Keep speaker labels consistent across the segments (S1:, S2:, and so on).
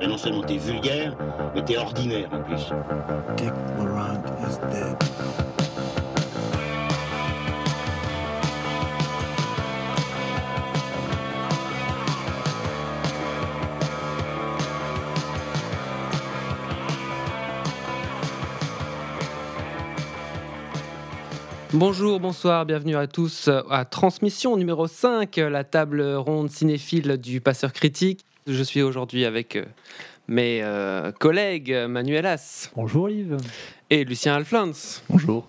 S1: Ben non seulement t'es vulgaire, mais t'es ordinaire en plus.
S2: Dick Laurent is dead.
S3: Bonjour, bonsoir, bienvenue à tous à Transmission numéro 5, la table ronde cinéphile du Passeur Critique. Je suis aujourd'hui avec euh, mes euh, collègues Manuel As
S4: Bonjour Yves.
S3: et Lucien Alflans.
S4: Bonjour.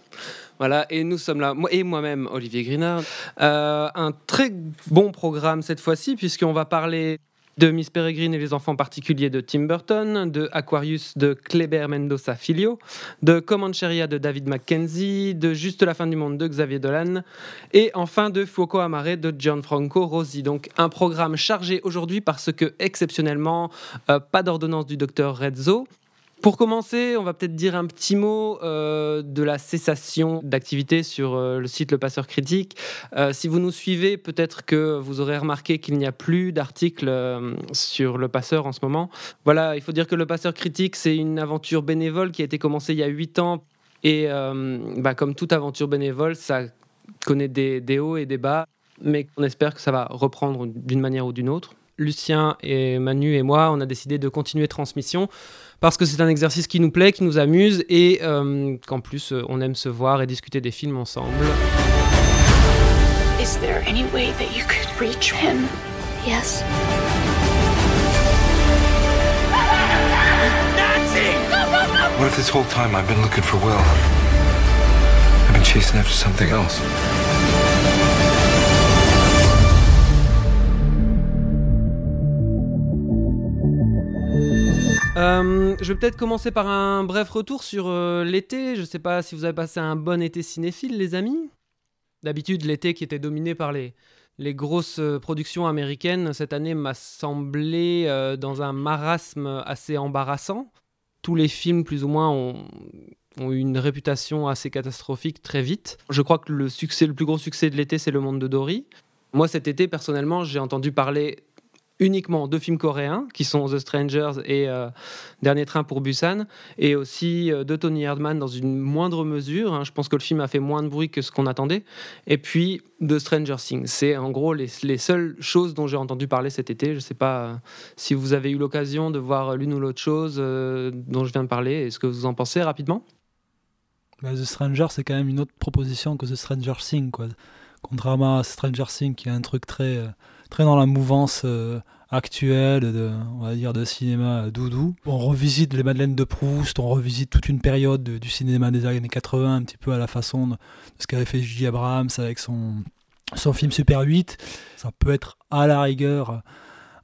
S3: Voilà, et nous sommes là, moi et moi-même, Olivier Grinard. Euh, un très bon programme cette fois-ci, puisqu'on va parler de Miss Peregrine et les enfants particuliers de Tim Burton, de Aquarius de Kleber Mendoza Filio, de Comancheria de David Mackenzie, de Juste la fin du monde de Xavier Dolan, et enfin de Fuoco Amare de Gianfranco Rosi. Donc un programme chargé aujourd'hui parce que, exceptionnellement, euh, pas d'ordonnance du docteur Rezzo. Pour commencer, on va peut-être dire un petit mot euh, de la cessation d'activité sur euh, le site Le Passeur Critique. Euh, si vous nous suivez, peut-être que vous aurez remarqué qu'il n'y a plus d'articles sur Le Passeur en ce moment. Voilà, il faut dire que Le Passeur Critique, c'est une aventure bénévole qui a été commencée il y a 8 ans. Et bah, comme toute aventure bénévole, ça connaît des, des hauts et des bas, mais on espère que ça va reprendre d'une manière ou d'une autre. Lucien et Manu et moi, on a décidé de continuer transmission parce que c'est un exercice qui nous plaît, qui nous amuse et euh, qu'en plus euh, on aime se voir et discuter des films ensemble.
S5: Is there any way that you could reach him?
S6: Yes.
S7: What if this whole time I've been looking for Will? I've been chasing after something else.
S3: Euh, je vais peut-être commencer par un bref retour sur euh, l'été. Je ne sais pas si vous avez passé un bon été cinéphile, les amis. D'habitude, l'été qui était dominé par les, grosses euh, productions américaines, cette année m'a semblé dans un marasme assez embarrassant. Tous les films, plus ou moins, ont, eu une réputation assez catastrophique très vite. Je crois que le, le plus gros succès de l'été, c'est Le Monde de Dory. Moi, cet été, personnellement, j'ai entendu parler uniquement de films coréens, qui sont The Strangers et euh, Dernier train pour Busan, et aussi euh, de Tony Erdmann dans une moindre mesure. hein. Je pense que le film a fait moins de bruit que ce qu'on attendait. Et puis de Stranger Things. C'est en gros les, les seules choses dont j'ai entendu parler cet été. Je ne sais pas euh, si vous avez eu l'occasion de voir l'une ou l'autre chose dont je viens de parler. Est-ce que vous en pensez rapidement?
S4: Bah, The Stranger, c'est quand même une autre proposition que The Stranger Thing. Quoi. Contrairement à Stranger Thing, qui est un truc très, très dans la mouvance euh, actuelle, de, on va dire, de cinéma doudou. On revisite les Madeleines de Proust, on revisite toute une période de- du cinéma des années 80, un petit peu à la façon de, ce qu'avait fait J. Abrams avec son, son film Super 8. Ça peut être à la rigueur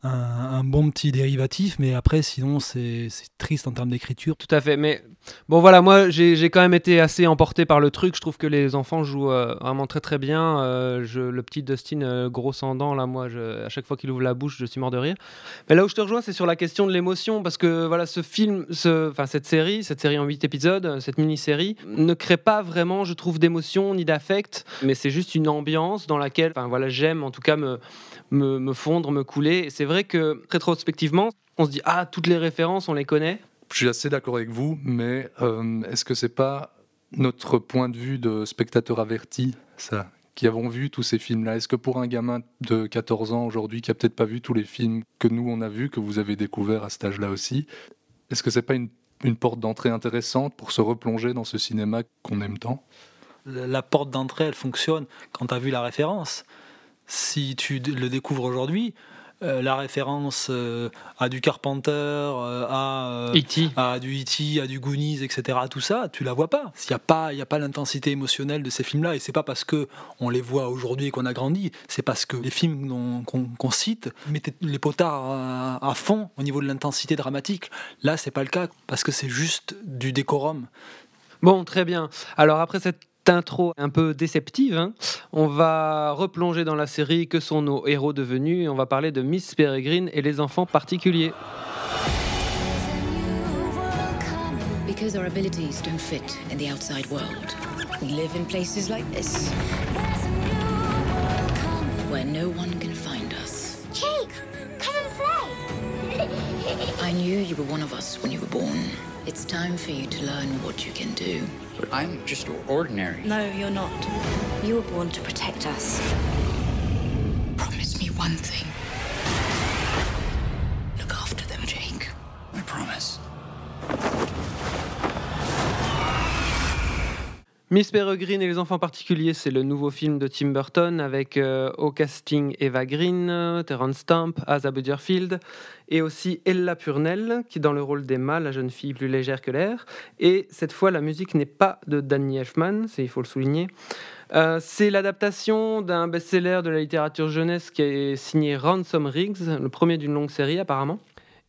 S4: un, bon petit dérivatif, mais après, sinon, c'est triste en termes d'écriture.
S3: Tout à fait. Mais bon, voilà, moi, j'ai quand même été assez emporté par le truc. Je trouve que les enfants jouent euh, vraiment très très bien. Euh, je, le petit Dustin, euh, gros sans dents, là, moi, à chaque fois qu'il ouvre la bouche, je suis mort de rire. Mais là où je te rejoins, c'est sur la question de l'émotion, parce que voilà, ce film, cette série, cette série en 8 épisodes, cette mini-série, ne crée pas vraiment, je trouve, d'émotion ni d'affect, mais c'est juste une ambiance dans laquelle, enfin voilà, j'aime en tout cas me, me, me fondre, me couler. Et c'est vrai que rétrospectivement, on se dit ah toutes les références, on les connaît.
S8: Je suis assez d'accord avec vous, mais euh, est-ce que c'est pas notre point de vue de spectateur averti, ça, qui avons vu tous ces films-là? Est-ce que pour un gamin de 14 ans aujourd'hui, qui a peut-être pas vu tous les films que nous on a vus, que vous avez découverts à cet âge-là aussi, est-ce que c'est pas une, une porte d'entrée intéressante pour se replonger dans ce cinéma qu'on aime tant?
S4: La la porte d'entrée, elle fonctionne quand tu as vu la référence. Si tu le découvres aujourd'hui, euh, la référence euh, à du Carpenter, euh, à,
S3: E.T.
S4: à du E.T., à du Goonies, etc., tout ça, tu la vois pas. Il n'y a pas, il y a pas l'intensité émotionnelle de ces films-là. Et c'est pas parce que on les voit aujourd'hui et qu'on a grandi, c'est parce que les films qu'on cite mettaient les potards à, à fond au niveau de l'intensité dramatique. Là, c'est pas le cas parce que c'est juste du décorum.
S3: Bon, très bien. Alors après cette intro un peu déceptive, hein, on va replonger dans la série que sont nos héros devenus et on va parler de Miss Peregrine et les enfants particuliers.
S6: because our abilities don't fit in the outside world. We live in places like this, where no one can find us.
S9: Jake, come and play.
S6: I knew you were one of us when you were born. It's time for you to learn what you can do.
S10: But I'm just ordinary.
S11: No, you're not. You were born to protect us.
S6: Promise me one thing.
S3: Miss Peregrine et les enfants particuliers, c'est le nouveau film de Tim Burton avec euh, au casting Eva Green, euh, Terence Stamp, Asa Butterfield et aussi Ella Purnell qui est dans le rôle d'Emma, la jeune fille plus légère que l'air. Et cette fois, la musique n'est pas de Danny Elfman, c'est il faut le souligner. Euh, c'est l'adaptation d'un best-seller de la littérature jeunesse qui est signé Ransom Riggs, le premier d'une longue série apparemment.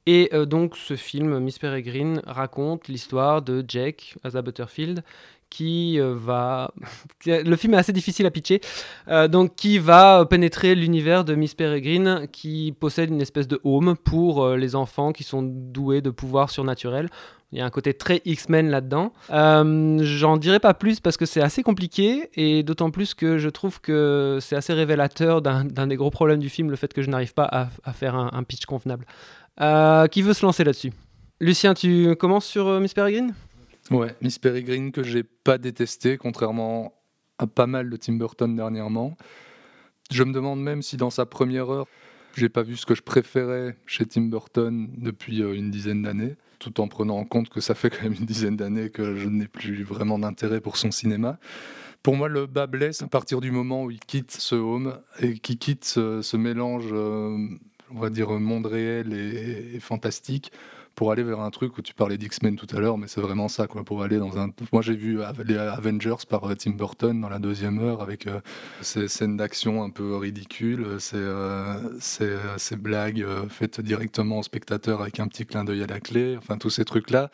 S3: Et donc ce film, Miss Peregrine, raconte l'histoire de Jake, Asa Butterfield, qui euh, va... Le film est assez difficile à pitcher. Euh, donc qui va pénétrer l'univers de Miss Peregrine, qui possède une espèce de home pour euh, les enfants qui sont doués de pouvoirs surnaturels. Il y a un côté très X-Men là-dedans. Euh, J'en dirai pas plus parce que c'est assez compliqué et d'autant plus que je trouve que c'est assez révélateur d'un des gros problèmes du film, le fait que je n'arrive pas à, faire un, un pitch convenable. Euh, qui veut se lancer là-dessus? Lucien, tu commences sur euh, Miss Peregrine?
S8: Ouais, Miss Peregrine que j'ai pas détesté, contrairement à pas mal de Tim Burton dernièrement. Je me demande même si dans sa première heure, j'ai pas vu ce que je préférais chez Tim Burton depuis euh, une dizaine d'années, tout en prenant en compte que ça fait quand même une dizaine d'années que je n'ai plus vraiment d'intérêt pour son cinéma. Pour moi, le bas blesse à partir du moment où il quitte ce home et qu'il quitte ce, mélange, euh, on va dire, monde réel et fantastique pour aller vers un truc où tu parlais d'X-Men tout à l'heure, mais c'est vraiment ça, quoi, pour aller dans un... Moi, j'ai vu les Avengers par euh, Tim Burton dans la deuxième heure, avec euh, ces scènes d'action un peu ridicules, ces, euh, ces blagues euh, faites directement au spectateur avec un petit clin d'œil à la clé, enfin, tous ces trucs-là.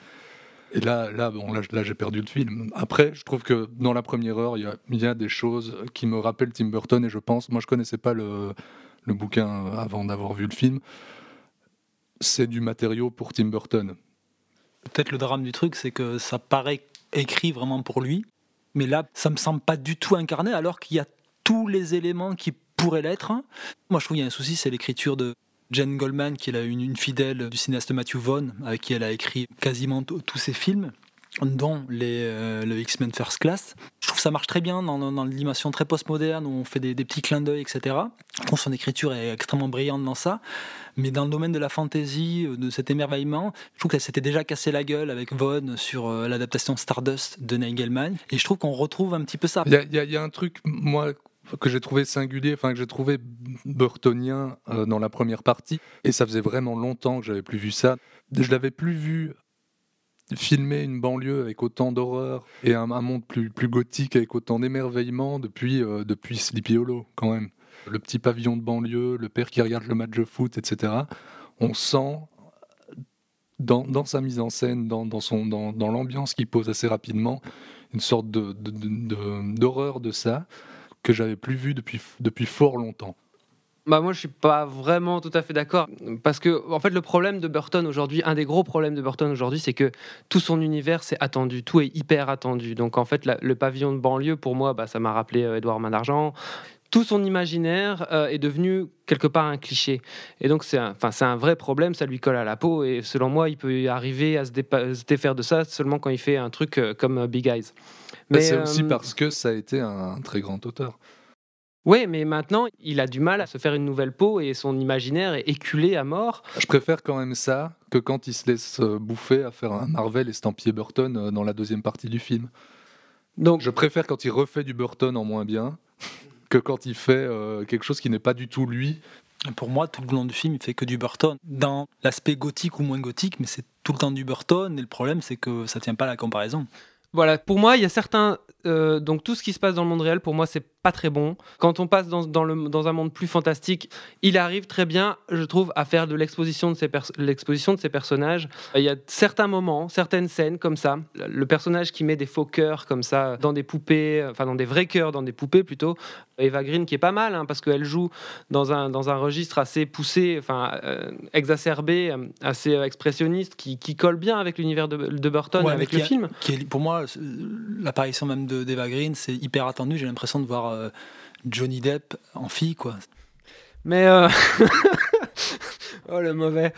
S8: Et là, là, bon, là, j'ai perdu le film. Après, je trouve que dans la première heure, il y a, des choses qui me rappellent Tim Burton, et je pense... Moi, je connaissais pas le bouquin avant d'avoir vu le film c'est du matériau pour Tim Burton.
S4: Peut-être le drame du truc, c'est que ça paraît écrit vraiment pour lui, mais là, ça me semble pas du tout incarné, alors qu'il y a tous les éléments qui pourraient l'être. Moi, je trouve qu'il y a un souci, c'est l'écriture de Jane Goldman, qui est une, une fidèle du cinéaste Matthew Vaughn, avec qui elle a écrit quasiment tous ses films dont les, euh, le X-Men First Class. Je trouve que ça marche très bien dans, dans, dans l'animation très postmoderne où on fait des, petits clins d'œil, etc. Je trouve son écriture est extrêmement brillante dans ça. Mais dans le domaine de la fantasy, de cet émerveillement, je trouve qu'elle s'était déjà cassé la gueule avec Vaughn sur euh, l'adaptation Stardust de Neil. Et je trouve qu'on retrouve un petit peu ça.
S8: Il y, a un truc, moi, que j'ai trouvé singulier, enfin que j'ai trouvé burtonien euh, dans la première partie. Et ça faisait vraiment longtemps que j'avais plus vu ça. Je l'avais plus vu filmer une banlieue avec autant d'horreur et un, monde plus, plus gothique avec autant d'émerveillement depuis, euh, depuis Sleepy Hollow, quand même. Le petit pavillon de banlieue, le père qui regarde le match de foot, etc. On sent dans, dans sa mise en scène, dans, dans, son, dans, dans l'ambiance qu'il pose assez rapidement, une sorte d'horreur de, de, de, de, ça que j'avais plus vu depuis, depuis fort longtemps.
S3: Bah moi je suis pas vraiment tout à fait d'accord parce que en fait le problème de Burton aujourd'hui, un des gros problèmes de Burton aujourd'hui, c'est que tout son univers c'est attendu, tout est hyper attendu. Donc en fait la, le pavillon de banlieue pour moi, bah, ça m'a rappelé euh, Edouard Main d'argent. Tout son imaginaire euh, est devenu quelque part un cliché. Et donc c'est un, c'est un vrai problème, ça lui colle à la peau et selon moi il peut arriver à se, se défaire de ça seulement quand il fait un truc euh, comme Big Eyes.
S8: Mais, Mais c'est euh, aussi parce que ça a été un très grand auteur.
S3: Oui, mais maintenant, il a du mal à se faire une nouvelle peau et son imaginaire est éculé à mort.
S8: Je préfère quand même ça que quand il se laisse bouffer à faire un Marvel estampillé Burton dans la deuxième partie du film. Donc, je préfère quand il refait du Burton en moins bien que quand il fait euh, quelque chose qui n'est pas du tout lui.
S4: Pour moi, tout le long du film, il fait que du Burton. Dans l'aspect gothique ou moins gothique, mais c'est tout le temps du Burton. Et le problème, c'est que ça tient pas à la comparaison.
S3: Voilà, pour moi, il y a certains. Euh, donc, tout ce qui se passe dans le monde réel, pour moi, c'est pas très bon. Quand on passe dans, dans, le, dans un monde plus fantastique, il arrive très bien, je trouve, à faire de l'exposition de, ses l'exposition de ses personnages. Il y a certains moments, certaines scènes comme ça. Le personnage qui met des faux cœurs comme ça dans des poupées, enfin dans des vrais cœurs, dans des poupées plutôt. Eva Green qui est pas mal, hein, parce qu'elle joue dans un, dans un registre assez poussé, enfin euh, exacerbé, euh, assez expressionniste, qui, qui, colle bien avec l'univers de, de, Burton, avec le film.
S4: Qui est, pour moi, l'apparition même d'Eva Green, c'est hyper attendu. J'ai l'impression de voir euh, Johnny Depp en fille, quoi.
S3: Mais oh le mauvais.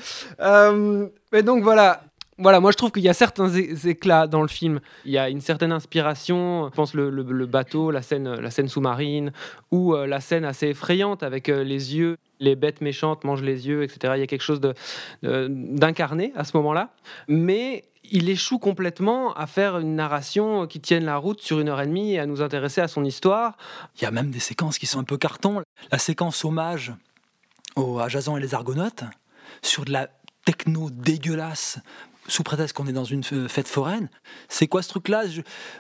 S3: mais donc voilà, voilà, moi je trouve qu'il y a certains éclats dans le film. Il y a une certaine inspiration. Je pense le, le, bateau, la scène, la scène sous-marine, ou euh, la scène assez effrayante avec euh, les yeux, les bêtes méchantes mangent les yeux, etc. Il y a quelque chose d'incarné à ce moment-là. Mais il échoue complètement à faire une narration qui tienne la route sur une heure et demie et à nous intéresser à son histoire.
S4: Il y a même des séquences qui sont un peu carton. La séquence hommage à Jason et les Argonautes sur de la techno dégueulasse sous prétexte qu'on est dans une fête foraine. C'est quoi ce truc-là?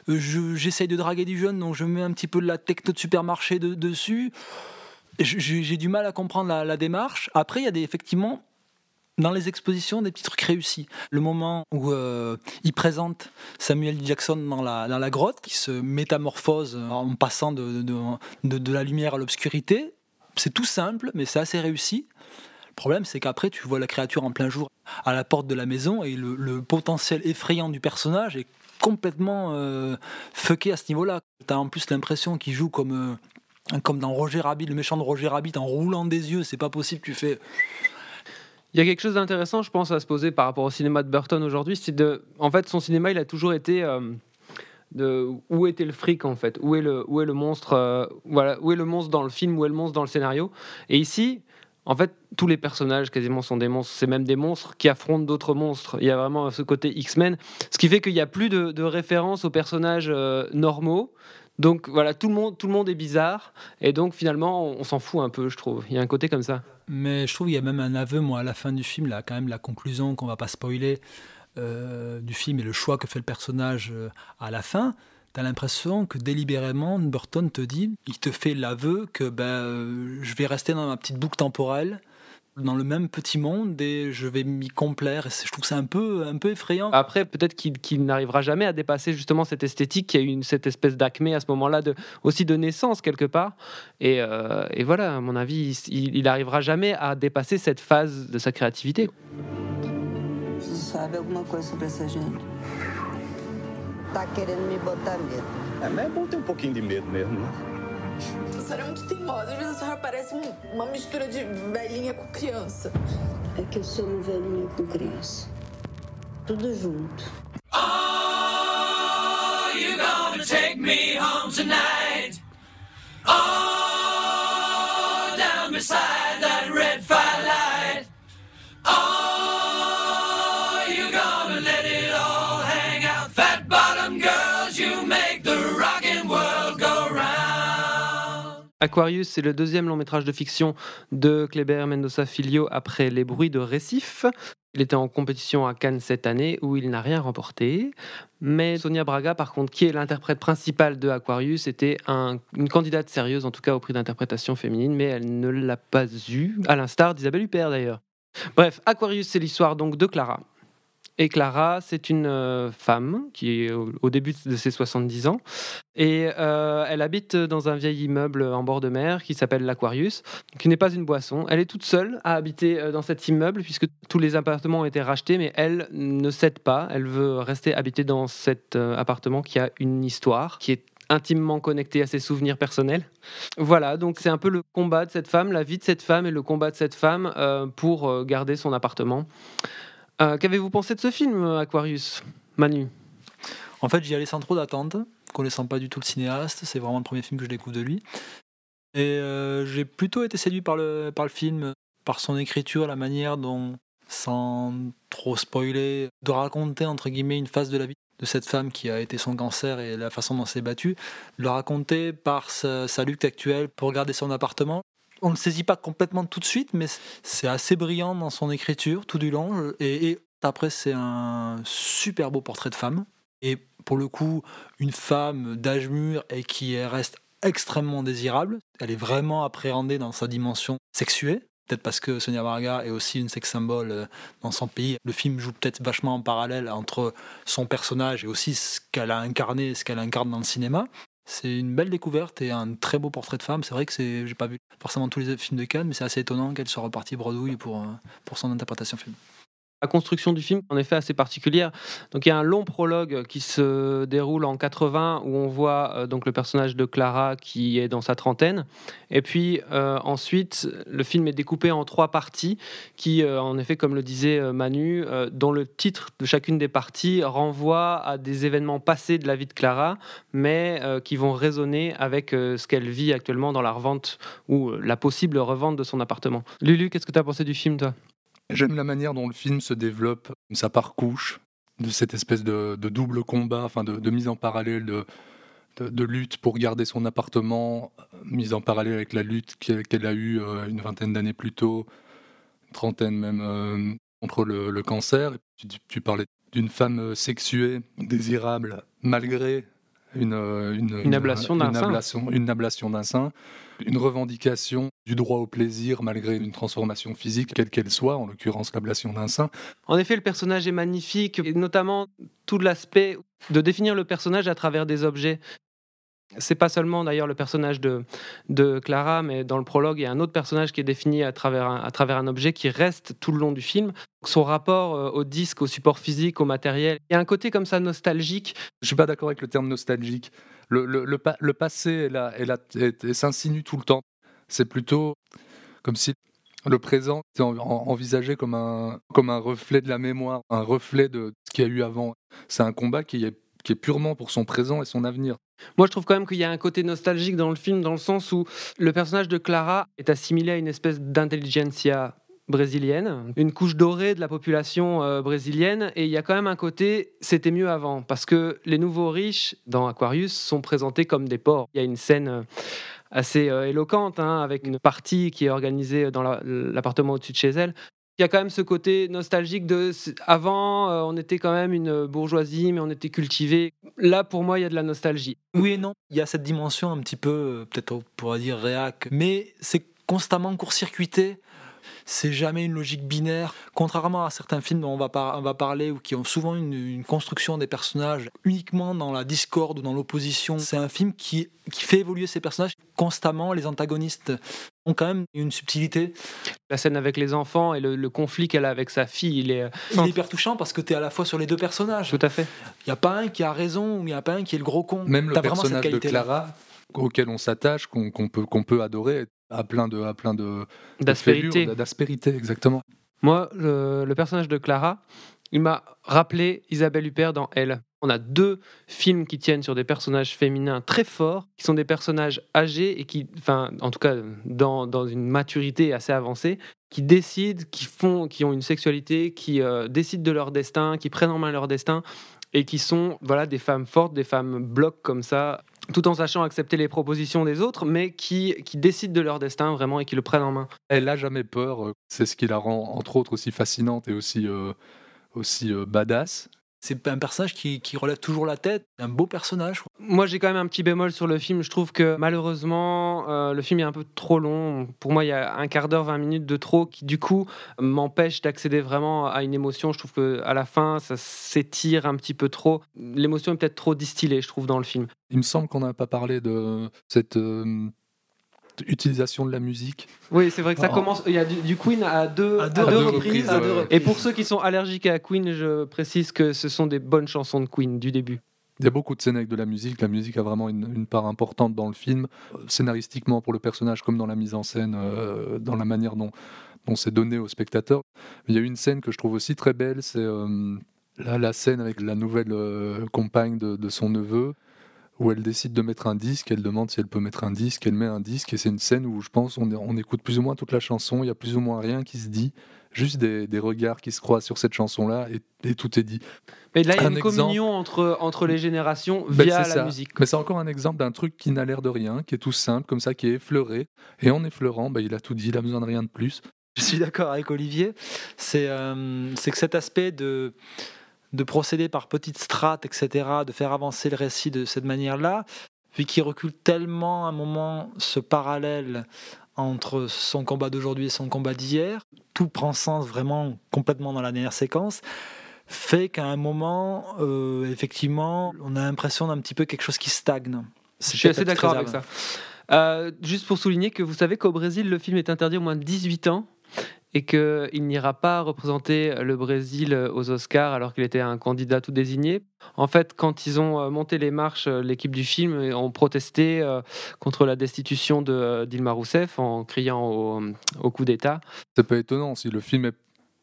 S4: J'essaye de draguer du jeune, donc je mets un petit peu de la techno de supermarché dessus. J'ai du mal à comprendre la, démarche. Après, il y a des, effectivement dans les expositions des petits trucs réussis. Le moment où euh, il présente Samuel Jackson dans la, grotte, qui se métamorphose en passant de la lumière à l'obscurité, c'est tout simple, mais c'est assez réussi. Le problème, c'est qu'après, tu vois la créature en plein jour à la porte de la maison et le, potentiel effrayant du personnage est complètement euh, fucké à ce niveau-là. Tu as en plus l'impression qu'il joue comme, euh, comme dans Roger Rabbit, le méchant de Roger Rabbit, en roulant des yeux. C'est pas possible, tu fais.
S3: Il y a quelque chose d'intéressant, je pense, à se poser par rapport au cinéma de Burton aujourd'hui. C'est de, en fait, son cinéma, il a toujours été euh, de où était le fric en fait, où est le, où est le monstre, voilà, où est le monstre dans le film, où est le monstre dans le scénario? Et ici, en fait, tous les personnages quasiment sont des monstres. C'est même des monstres qui affrontent d'autres monstres. Il y a vraiment ce côté X-Men, ce qui fait qu'il n'y a plus de, de référence aux personnages euh, normaux. Donc voilà, tout le monde, tout le monde est bizarre, et donc finalement, on, s'en fout un peu, je trouve. Il y a un côté comme ça.
S4: Mais je trouve qu'il y a même un aveu, moi, à la fin du film, là, quand même, la conclusion qu'on va pas spoiler euh, du film et le choix que fait le personnage euh, à la fin tu as l'impression que délibérément, Burton te dit, il te fait l'aveu que ben, euh, je vais rester dans ma petite boucle temporelle dans le même petit monde et je vais m'y complaire. Et je trouve ça un peu, un peu effrayant.
S3: Après, peut-être qu'il n'arrivera jamais à dépasser justement cette esthétique qui a une cette espèce d'acmé à ce moment-là, de, aussi de naissance quelque part. Et, euh, et, voilà, à mon avis, il n'arrivera jamais à dépasser cette phase de sa créativité. tá querendo me botar medo. É, mas é bom ter um pouquinho de medo mesmo, né? A senhora é muito teimosa. Às vezes a senhora parece um, uma mistura de velhinha com criança. É que eu sou uma velhinha com criança. Tudo junto. Oh, you gonna take me home tonight? Oh, Aquarius, c'est le deuxième long métrage de fiction de Kleber Mendoza Filho après Les bruits de récif. Il était en compétition à Cannes cette année où il n'a rien remporté. Mais Sonia Braga, par contre, qui est l'interprète principale de Aquarius, était une candidate sérieuse, en tout cas au prix d'interprétation féminine, mais elle ne l'a pas eu, à l'instar d'Isabelle Huppert d'ailleurs. Bref, Aquarius, c'est l'histoire donc de Clara, et Clara, c'est une euh, femme qui est au, début de ses 70 ans. Et euh, elle habite dans un vieil immeuble en bord de mer qui s'appelle l'Aquarius, qui n'est pas une boisson. Elle est toute seule à habiter euh, dans cet immeuble puisque tous les appartements ont été rachetés, mais elle ne cède pas. Elle veut rester habiter dans cet appartement qui a une histoire, qui est intimement connectée à ses souvenirs personnels. Voilà, donc c'est un peu le combat de cette femme, la vie de cette femme et le combat de cette femme pour garder son appartement. Euh, qu'avez-vous pensé de ce film, Aquarius Manu?
S4: En fait, j'y allais sans trop d'attente, connaissant pas du tout le cinéaste. C'est vraiment le premier film que je découvre de lui. Et euh, j'ai plutôt été séduit par le, par le film, par son écriture, la manière dont, sans trop spoiler, de raconter entre guillemets une phase de la vie de cette femme qui a été son cancer et la façon dont s'est battue, de le raconter par sa lutte actuelle pour garder son appartement on ne saisit pas complètement tout de suite, mais c'est assez brillant dans son écriture tout du long. Et, après, c'est un super beau portrait de femme. Et pour le coup, une femme d'âge mûr et qui reste extrêmement désirable. Elle est vraiment appréhendée dans sa dimension sexuée. Peut-être parce que Sonia Varga est aussi une sex symbole euh, dans son pays. Le film joue peut-être vachement en parallèle entre son personnage et aussi ce qu'elle a incarné, ce qu'elle incarne dans le cinéma. C'est une belle découverte et un très beau portrait de femme. C'est vrai que c'est, j'ai pas vu forcément tous les films de Cannes, mais c'est assez étonnant qu'elle soit repartie bredouille pour, euh, pour son interprétation film.
S3: La construction du film, en effet, assez particulière. Donc, il y a un long prologue qui se déroule en 80 où on voit euh, donc le personnage de Clara qui est dans sa trentaine. Et puis euh, ensuite, le film est découpé en trois parties qui, euh, en effet, comme le disait Manu, dont le titre de chacune des parties renvoie à des événements passés de la vie de Clara, mais qui vont résonner avec ce qu'elle vit actuellement dans la revente ou la possible revente de son appartement. Lulu, qu'est-ce que tu as pensé du film, toi?
S8: J'aime la manière dont le film se développe, sa par couche, de cette espèce de, double combat, enfin de, mise en parallèle, de, lutte pour garder son appartement, euh, mise en parallèle avec la lutte qu'elle a eue euh, une vingtaine d'années plus tôt, une trentaine même, euh, contre le, cancer. Tu, parlais d'une femme sexuée, désirable, malgré une, euh, une,
S3: Une ablation d'un
S8: une
S3: sein.
S8: ablation- une ablation d'un sein, une revendication du droit au plaisir malgré une transformation physique, quelle qu'elle soit, en l'occurrence l'ablation d'un sein.
S3: En effet, le personnage est magnifique, et notamment tout l'aspect de définir le personnage à travers des objets. C'est pas seulement d'ailleurs le personnage de, Clara, mais dans le prologue, il y a un autre personnage qui est défini à travers un, objet qui reste tout le long du film. Son rapport euh, au disque, au support physique, au matériel. Il y a un côté comme ça nostalgique.
S8: Je suis pas d'accord avec le terme nostalgique. Le, le, le, pa- le passé s'insinue tout le temps. C'est plutôt comme si le présent était en- en- envisagé comme un, comme un reflet de la mémoire, un reflet de ce qu'il y a eu avant. C'est un combat qui est, qui est purement pour son présent et son avenir.
S3: Moi, je trouve quand même qu'il y a un côté nostalgique dans le film, dans le sens où le personnage de Clara est assimilé à une espèce d'intelligentsia brésilienne, une couche dorée de la population euh, brésilienne, et il y a quand même un côté c'était mieux avant, parce que les nouveaux riches dans Aquarius sont présentés comme des porcs. Il y a une scène euh, assez euh, éloquente, hein, avec une partie qui est organisée dans la- l'appartement au-dessus de chez elle. Il y a quand même ce côté nostalgique de avant, euh, on était quand même une bourgeoisie, mais on était cultivé. Là, pour moi, il y a de la nostalgie.
S4: Oui et non. Il y a cette dimension un petit peu, euh, peut-être on pourrait dire réac, mais c'est constamment court-circuité. C'est jamais une logique binaire. Contrairement à certains films dont on va, parler ou qui ont souvent une, construction des personnages uniquement dans la discorde ou dans l'opposition, c'est un film qui, qui fait évoluer ces personnages constamment. Les antagonistes ont quand même une subtilité.
S3: La scène avec les enfants et le, le conflit qu'elle a avec sa fille, il est. euh,
S4: Il est hyper touchant parce que tu es à la fois sur les deux personnages.
S3: Tout à fait.
S4: Il n'y a pas un qui a raison ou il n'y a pas un qui est le gros con.
S8: Même le personnage de. Clara, auquel on s'attache, qu'on peut, qu'on peut adorer, a plein de, a plein de
S3: D'aspérité.
S8: D'aspérité, exactement.
S3: Moi, le, le personnage de Clara, il m'a rappelé Isabelle Huppert dans Elle. On a deux films qui tiennent sur des personnages féminins très forts, qui sont des personnages âgés et qui, enfin, en tout cas, dans, dans une maturité assez avancée, qui décident, qui font, qui ont une sexualité, qui euh, décident de leur destin, qui prennent en main leur destin et qui sont, voilà, des femmes fortes, des femmes blocs comme ça, tout en sachant accepter les propositions des autres, mais qui, qui décident de leur destin vraiment et qui le prennent en main.
S8: Elle n'a jamais peur. euh, C'est ce qui la rend, entre autres, aussi fascinante et aussi, euh, aussi badass.
S4: C'est un personnage qui, qui relève toujours la tête, un beau personnage.
S3: Moi, j'ai quand même un petit bémol sur le film. Je trouve que malheureusement, euh, le film est un peu trop long. Pour moi, il y a un quart d'heure, 20 minutes de trop qui, du coup, m'empêche d'accéder vraiment à une émotion. Je trouve que à la fin, ça s'étire un petit peu trop. L'émotion est peut-être trop distillée, je trouve, dans le film.
S8: Il me semble qu'on n'a pas parlé de cette euh, utilisation de la musique.
S3: Oui, c'est vrai que ça
S8: Oh.
S3: commence. Il y a du, du Queen à deux,
S4: À deux
S3: à deux
S8: reprises,
S3: reprises.
S8: à deux reprises.
S3: Et pour ceux qui sont allergiques à Queen, je précise que ce sont des bonnes chansons de Queen du début.
S8: Il y a beaucoup de scènes avec de la musique. La musique a vraiment une, une part importante dans le film, scénaristiquement pour le personnage, comme dans la mise en scène, euh, dans la manière dont, dont c'est donné au spectateur. Il y a une scène que je trouve aussi très belle, c'est euh, la, la scène avec la nouvelle euh, compagne de, de son neveu, où elle décide de mettre un disque, elle demande si elle peut mettre un disque, elle met un disque, et c'est une scène où je pense on, on écoute plus ou moins toute la chanson, il y a plus ou moins rien qui se dit, juste des, des regards qui se croisent sur cette chanson-là, et, et tout est dit.
S3: Mais là, il y a
S8: Un
S3: une
S8: exemple.
S3: communion entre, entre les générations
S8: Ben,
S3: via
S8: c'est
S3: la
S8: ça.
S3: musique.
S8: Mais c'est encore un exemple d'un truc qui n'a l'air de rien, qui est tout simple, comme ça, qui est effleuré. Et en effleurant, ben, il a tout dit, il a besoin de rien de plus.
S4: Je suis d'accord avec Olivier. C'est euh, c'est que cet aspect de, de procéder par petites strates, etc., de faire avancer le récit de cette manière-là, Vu qu'il recule tellement à un moment ce parallèle entre son combat d'aujourd'hui et son combat d'hier, tout prend sens vraiment complètement dans la dernière séquence, fait qu'à un moment, euh, effectivement, on a l'impression d'un petit peu quelque chose qui stagne.
S3: Je suis assez d'accord avec ça. Euh, juste pour souligner que vous savez qu'au Brésil, le film est interdit au moins de 18 ans et qu'il n'ira pas représenter le Brésil aux Oscars alors qu'il était un candidat tout désigné. En fait, quand ils ont euh, monté les marches, euh, l'équipe du film ont protesté contre la destitution de Dilma Rousseff en criant au, coup d'État.
S8: C'est pas étonnant si le film est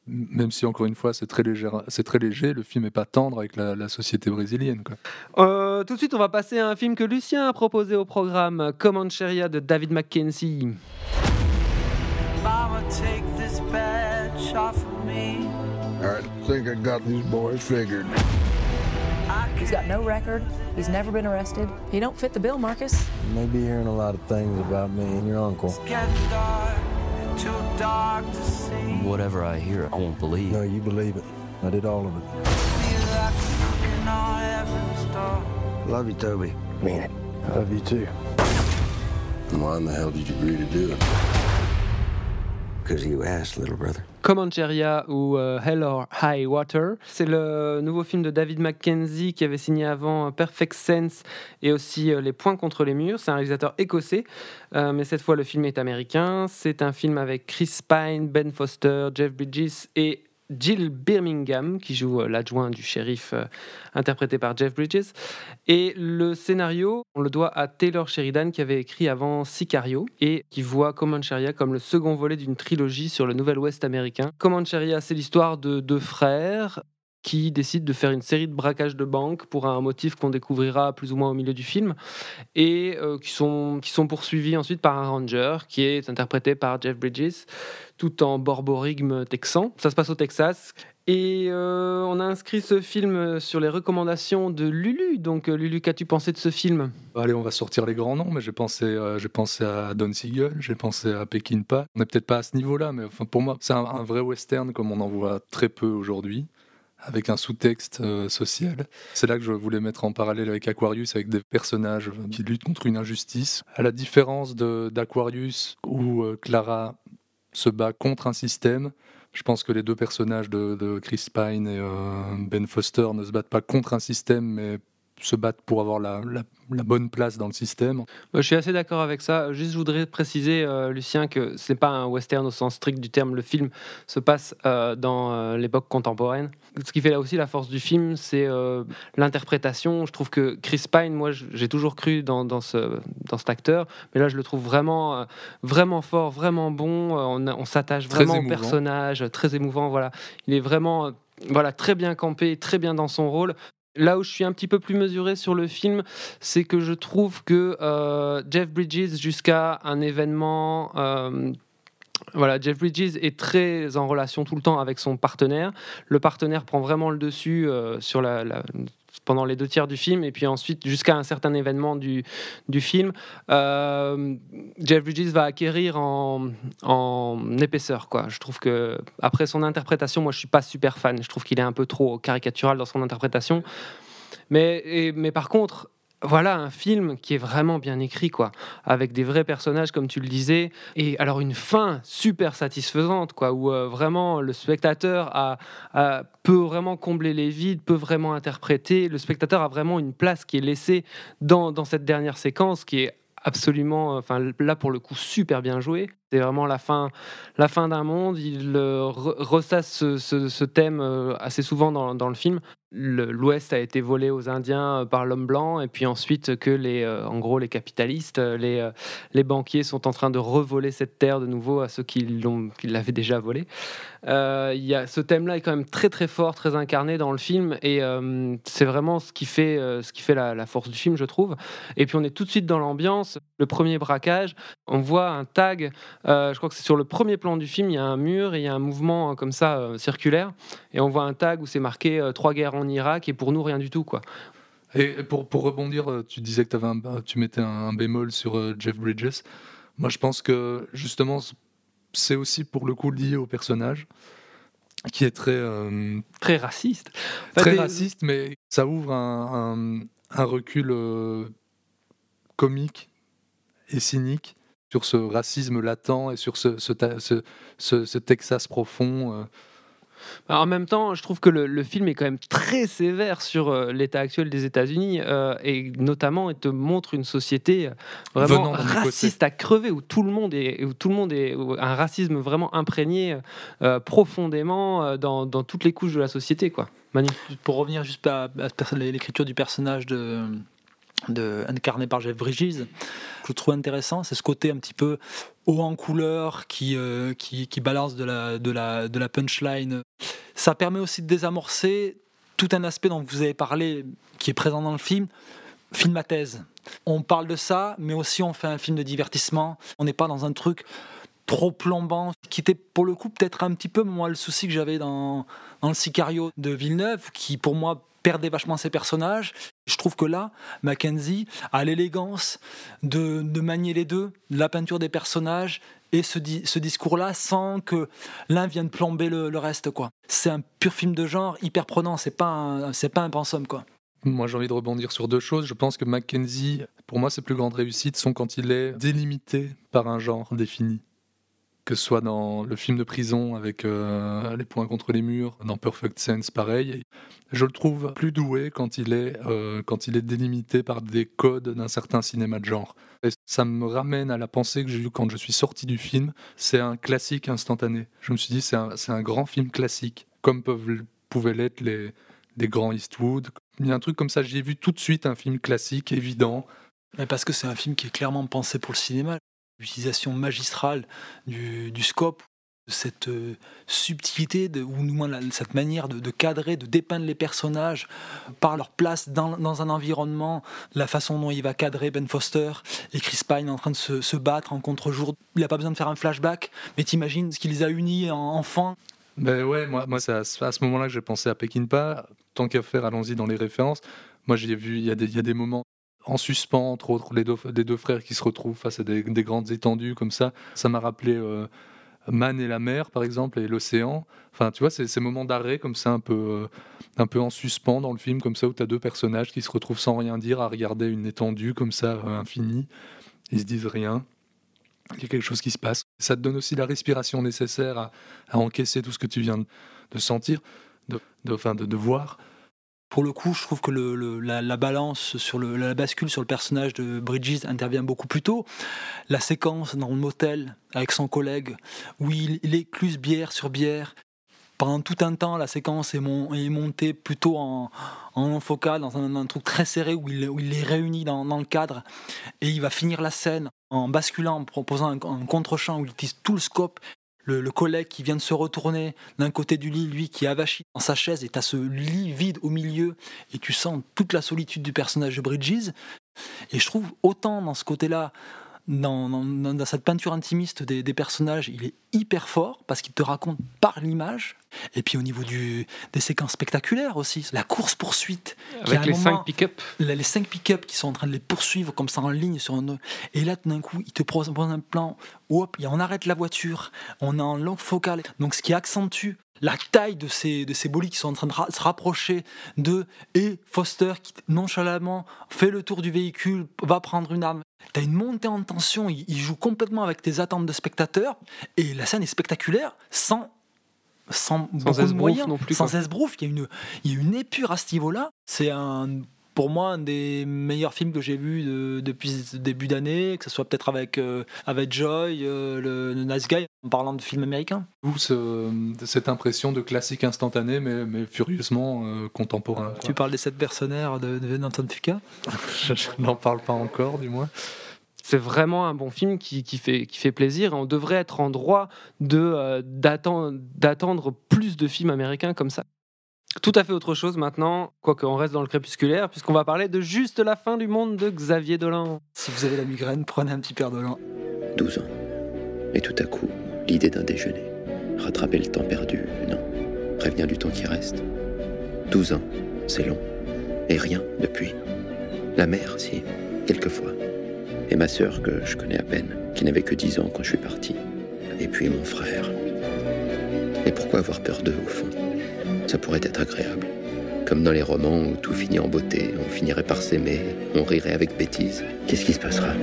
S8: même si encore une fois c'est très léger, c'est très léger, le film n'est pas tendre avec la, société brésilienne.
S3: Quoi. tout de suite, on va passer à un film que Lucien a proposé au programme, Comancheria de David Mackenzie. Off of me. I think I got these boys figured. He's got no record. He's never been arrested. He don't fit the bill, Marcus.
S2: You may be hearing a lot of things about me and your uncle. Dark, dark
S10: Whatever I hear, I won't believe.
S2: No, you believe it. I did all of it. Love you, Toby.
S10: Mean it.
S2: I love you too. And why in the hell did you agree to do it?
S10: Because you asked, little brother.
S3: Comancheria ou euh, Hell or High Water. C'est le nouveau film de David Mackenzie qui avait signé avant Perfect Sense et aussi euh, Les Points contre les murs. C'est un réalisateur écossais, euh, mais cette fois le film est américain. C'est un film avec Chris Pine, Ben Foster, Jeff Bridges et Jill Birmingham, qui joue euh, l'adjoint du shérif euh, interprété par Jeff Bridges. Et le scénario, on le doit à Taylor Sheridan, qui avait écrit avant Sicario et qui voit Comancheria comme le second volet d'une trilogie sur le Nouvel Ouest américain. Comancheria, c'est l'histoire de deux frères qui décident de faire une série de braquages de banque pour un motif qu'on découvrira plus ou moins au milieu du film et euh, qui, sont, qui sont poursuivis ensuite par un ranger qui est interprété par Jeff Bridges tout en borborigme texan. Ça se passe au Texas. Et euh, on a inscrit ce film sur les recommandations de Lulu. Donc, euh, Lulu, qu'as-tu pensé de ce film?
S8: Allez, on va sortir les grands noms, mais j'ai pensé, pensé à Don Siegel, j'ai pensé à Pekinpa. On n'est peut-être pas à ce niveau-là, mais enfin, pour moi, c'est un, vrai western comme on en voit très peu aujourd'hui avec un sous-texte social. C'est là que je voulais mettre en parallèle avec Aquarius, avec des personnages qui luttent contre une injustice. À la différence d'Aquarius, où Clara se bat contre un système. Je pense que les deux personnages de, Chris Pine et euh, Ben Foster ne se battent pas contre un système, mais se battent pour avoir la, bonne place dans le système.
S3: Je suis assez d'accord avec ça. Juste, je voudrais préciser, euh, Lucien, que ce n'est pas un western au sens strict du terme. Le film se passe euh, dans euh, l'époque contemporaine. Ce qui fait là aussi la force du film, c'est l'interprétation. Je trouve que Chris Pine, moi, j'ai toujours cru dans, dans, ce, dans cet acteur, mais là, je le trouve vraiment, vraiment fort, vraiment bon. on, on s'attache vraiment au personnage, très émouvant. Voilà, il est vraiment voilà, très bien campé, très bien dans son rôle. Là où je suis un petit peu plus mesuré sur le film, c'est que je trouve que euh, Jeff Bridges, jusqu'à un événement euh, voilà, Jeff Bridges est très en relation tout le temps avec son partenaire. Le partenaire prend vraiment le dessus euh, sur la, pendant les deux tiers du film, et puis ensuite jusqu'à un certain événement du, du film, euh, Jeff Bridges va acquérir en, en, épaisseur. Quoi. Je trouve que après son interprétation, moi je suis pas super fan. Je trouve qu'il est un peu trop caricatural dans son interprétation. Mais, mais par contre, voilà un film qui est vraiment bien écrit, quoi, avec des vrais personnages, comme tu le disais, et alors une fin super satisfaisante, quoi, où euh, vraiment le spectateur a, peut vraiment combler les vides, peut vraiment interpréter. Le spectateur a vraiment une place qui est laissée dans, dans cette dernière séquence, qui est absolument, enfin là pour le coup, super bien joué. C'est vraiment la fin, la fin d'un monde. Il euh, ressasse ce, thème euh, assez souvent dans, le film l'Ouest a été volé aux Indiens euh, par l'homme blanc, et puis ensuite que les, euh, en gros, les capitalistes, euh, les, les banquiers sont en train de revoler cette terre de nouveau à ceux qui l'avaient déjà volée. A, ce thème-là est quand même très très fort, très incarné dans le film, et c'est vraiment ce qui fait, ce qui fait la, force du film, je trouve. Et puis on est tout de suite dans l'ambiance. Le premier braquage, on voit un tag, je crois que c'est sur le premier plan du film, il y a un mur et il y a un mouvement comme ça circulaire, et on voit un tag où c'est marqué trois guerres en Irak et pour nous rien du tout quoi.
S8: Et pour, pour rebondir, euh, tu disais que avais un, tu mettais un, bémol sur euh, Jeff Bridges. Moi, je pense que justement, c'est aussi pour le coup lié au personnage qui est très euh,
S3: très raciste.
S8: très raciste, mais ça ouvre un, un, recul comique et cynique sur ce racisme latent et sur ce, ce, ce, ce Texas profond. Euh,
S3: bah, en même temps, je trouve que le, film est quand même très sévère sur euh, l'état actuel des États-Unis euh, et notamment il te montre une société vraiment raciste à crever où tout le monde est où tout le monde est un racisme vraiment imprégné profondément dans, dans, toutes les couches de la société quoi.
S4: Pour revenir juste à, à l'écriture du personnage de incarné par Jeff Bridges, je trouve intéressant, c'est ce côté un petit peu haut en couleur qui, euh, qui, qui, balance de la, de, la, de la punchline. Ça permet aussi de désamorcer tout un aspect dont vous avez parlé, qui est présent dans le film, film à thèse. On parle de ça, mais aussi on fait un film de divertissement. On n'est pas dans un truc trop plombant, qui était pour le coup peut-être un petit peu moi le souci que j'avais dans le Sicario de Villeneuve, qui pour moi perdait vachement ses personnages. Je trouve que là, Mackenzie a l'élégance de, de, manier les deux, la peinture des personnages et ce, ce discours-là, sans que l'un vienne plomber le, reste. quoi. C'est un pur film de genre, hyper prenant, c'est pas c'est pas un pensum. quoi.
S8: Moi, j'ai envie de rebondir sur deux choses. Je pense que Mackenzie, pour moi, ses plus grandes réussites sont quand il est délimité par un genre défini que ce soit dans le film de prison avec euh, les points contre les murs, dans Perfect Sense, pareil. Je le trouve plus doué quand il est, euh, quand il est délimité par des codes d'un certain cinéma de genre. Et ça me ramène à la pensée que j'ai eue quand je suis sorti du film. C'est un classique instantané. Je me suis dit, c'est un, un, grand film classique, comme pouvaient l'être les, les grands Eastwood. Il y a un truc comme ça, j'ai vu tout de suite un film classique, évident.
S4: Mais parce que c'est un film qui est clairement pensé pour le cinéma l'utilisation magistrale du, scope, cette euh, subtilité, ou moins cette manière de, cadrer, de dépeindre les personnages par leur place dans, un environnement, la façon dont il va cadrer Ben Foster et Chris Pine en train de se, battre en contre-jour. Il n'a pas besoin de faire un flashback, mais t'imagines ce qui les a unis en enfant.
S8: Ben ouais, moi, moi c'est à, ce moment-là que j'ai pensé à Pekinpa. Tant qu'à faire, allons-y dans les références. Moi, j'ai vu, il y, y, a des moments en suspens, entre autres, les deux, frères qui se retrouvent face à des, grandes étendues comme ça. Ça m'a rappelé euh, Man et la mer, par exemple, et l'océan. Enfin, tu vois, ces moments d'arrêt comme ça, un peu, euh, un peu en suspens dans le film, comme ça, où tu as deux personnages qui se retrouvent sans rien dire à regarder une étendue comme ça, euh, infinie. Ils se disent rien. Il y a quelque chose qui se passe. Ça te donne aussi la respiration nécessaire à, encaisser tout ce que tu viens de, sentir, de, de, de voir
S4: pour le coup, je trouve que la, balance sur la bascule sur le personnage de Bridges intervient beaucoup plus tôt. La séquence dans le motel avec son collègue, où il, il écluse bière sur bière. Pendant tout un temps, la séquence est, montée plutôt en, en focal, dans un, truc très serré où il, les réunit dans, le cadre. Et il va finir la scène en basculant, en proposant un, un contre-champ où il utilise tout le scope le, collègue qui vient de se retourner d'un côté du lit, lui qui est avachi dans sa chaise, et tu as ce lit vide au milieu, et tu sens toute la solitude du personnage de Bridges. Et je trouve autant dans ce côté-là, dans, cette peinture intimiste des, personnages, il est hyper fort parce qu'il te raconte par l'image. Et puis au niveau du, des séquences spectaculaires aussi, la course-poursuite.
S3: Avec les cinq pick-up.
S4: Les cinq pick-up qui sont en train de les poursuivre comme ça en ligne sur un. Et là, tout d'un coup, il te propose un plan hop, on arrête la voiture, on est en longue focale. Donc ce qui accentue la taille de ces, de ces bolides qui sont en train de se rapprocher de et Foster qui nonchalamment fait le tour du véhicule, va prendre une arme. T'as une montée en tension, il, joue complètement avec tes attentes de spectateurs et la scène est spectaculaire sans sans,
S3: sans moyens, non plus,
S4: sans esbrouf. Il y a une il y a une épure à ce niveau-là. C'est un pour moi un des meilleurs films que j'ai vus depuis le début d'année, que ce soit peut-être avec, euh, avec Joy, euh, le, Nice Guy, en parlant de films américains.
S8: Ou cette impression de classique instantané, mais, mais furieusement euh, contemporain.
S4: Tu parles des sept personnaires de, de Nathan Fuka
S8: Je, n'en parle pas encore, du moins
S3: c'est vraiment un bon film qui, qui, fait, qui fait plaisir. on devrait être en droit de d'attendre plus de films américains comme ça. Tout à fait autre chose maintenant, quoique on reste dans le crépusculaire, puisqu'on va parler de juste la fin du monde de Xavier Dolan.
S4: Si vous avez la migraine, prenez un petit père Dolan.
S12: 12 ans. Et tout à coup, l'idée d'un déjeuner. Rattraper le temps perdu, non. Prévenir du temps qui reste. 12 ans, c'est long. Et rien depuis. La mère, si, quelquefois. Et ma sœur, que je connais à peine, qui n'avait que 10 ans quand je suis parti. Et puis mon frère. Et pourquoi avoir peur d'eux, au fond? Ça pourrait être agréable. Comme dans les romans où tout finit en beauté, on finirait par s'aimer, on rirait avec bêtise. Qu'est-ce qui se passera?